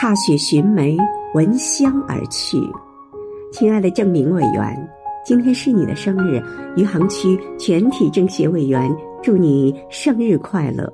踏雪寻梅闻香而去。亲爱的郑明委员今天是你的生日余杭区全体政协委员祝你生日快乐。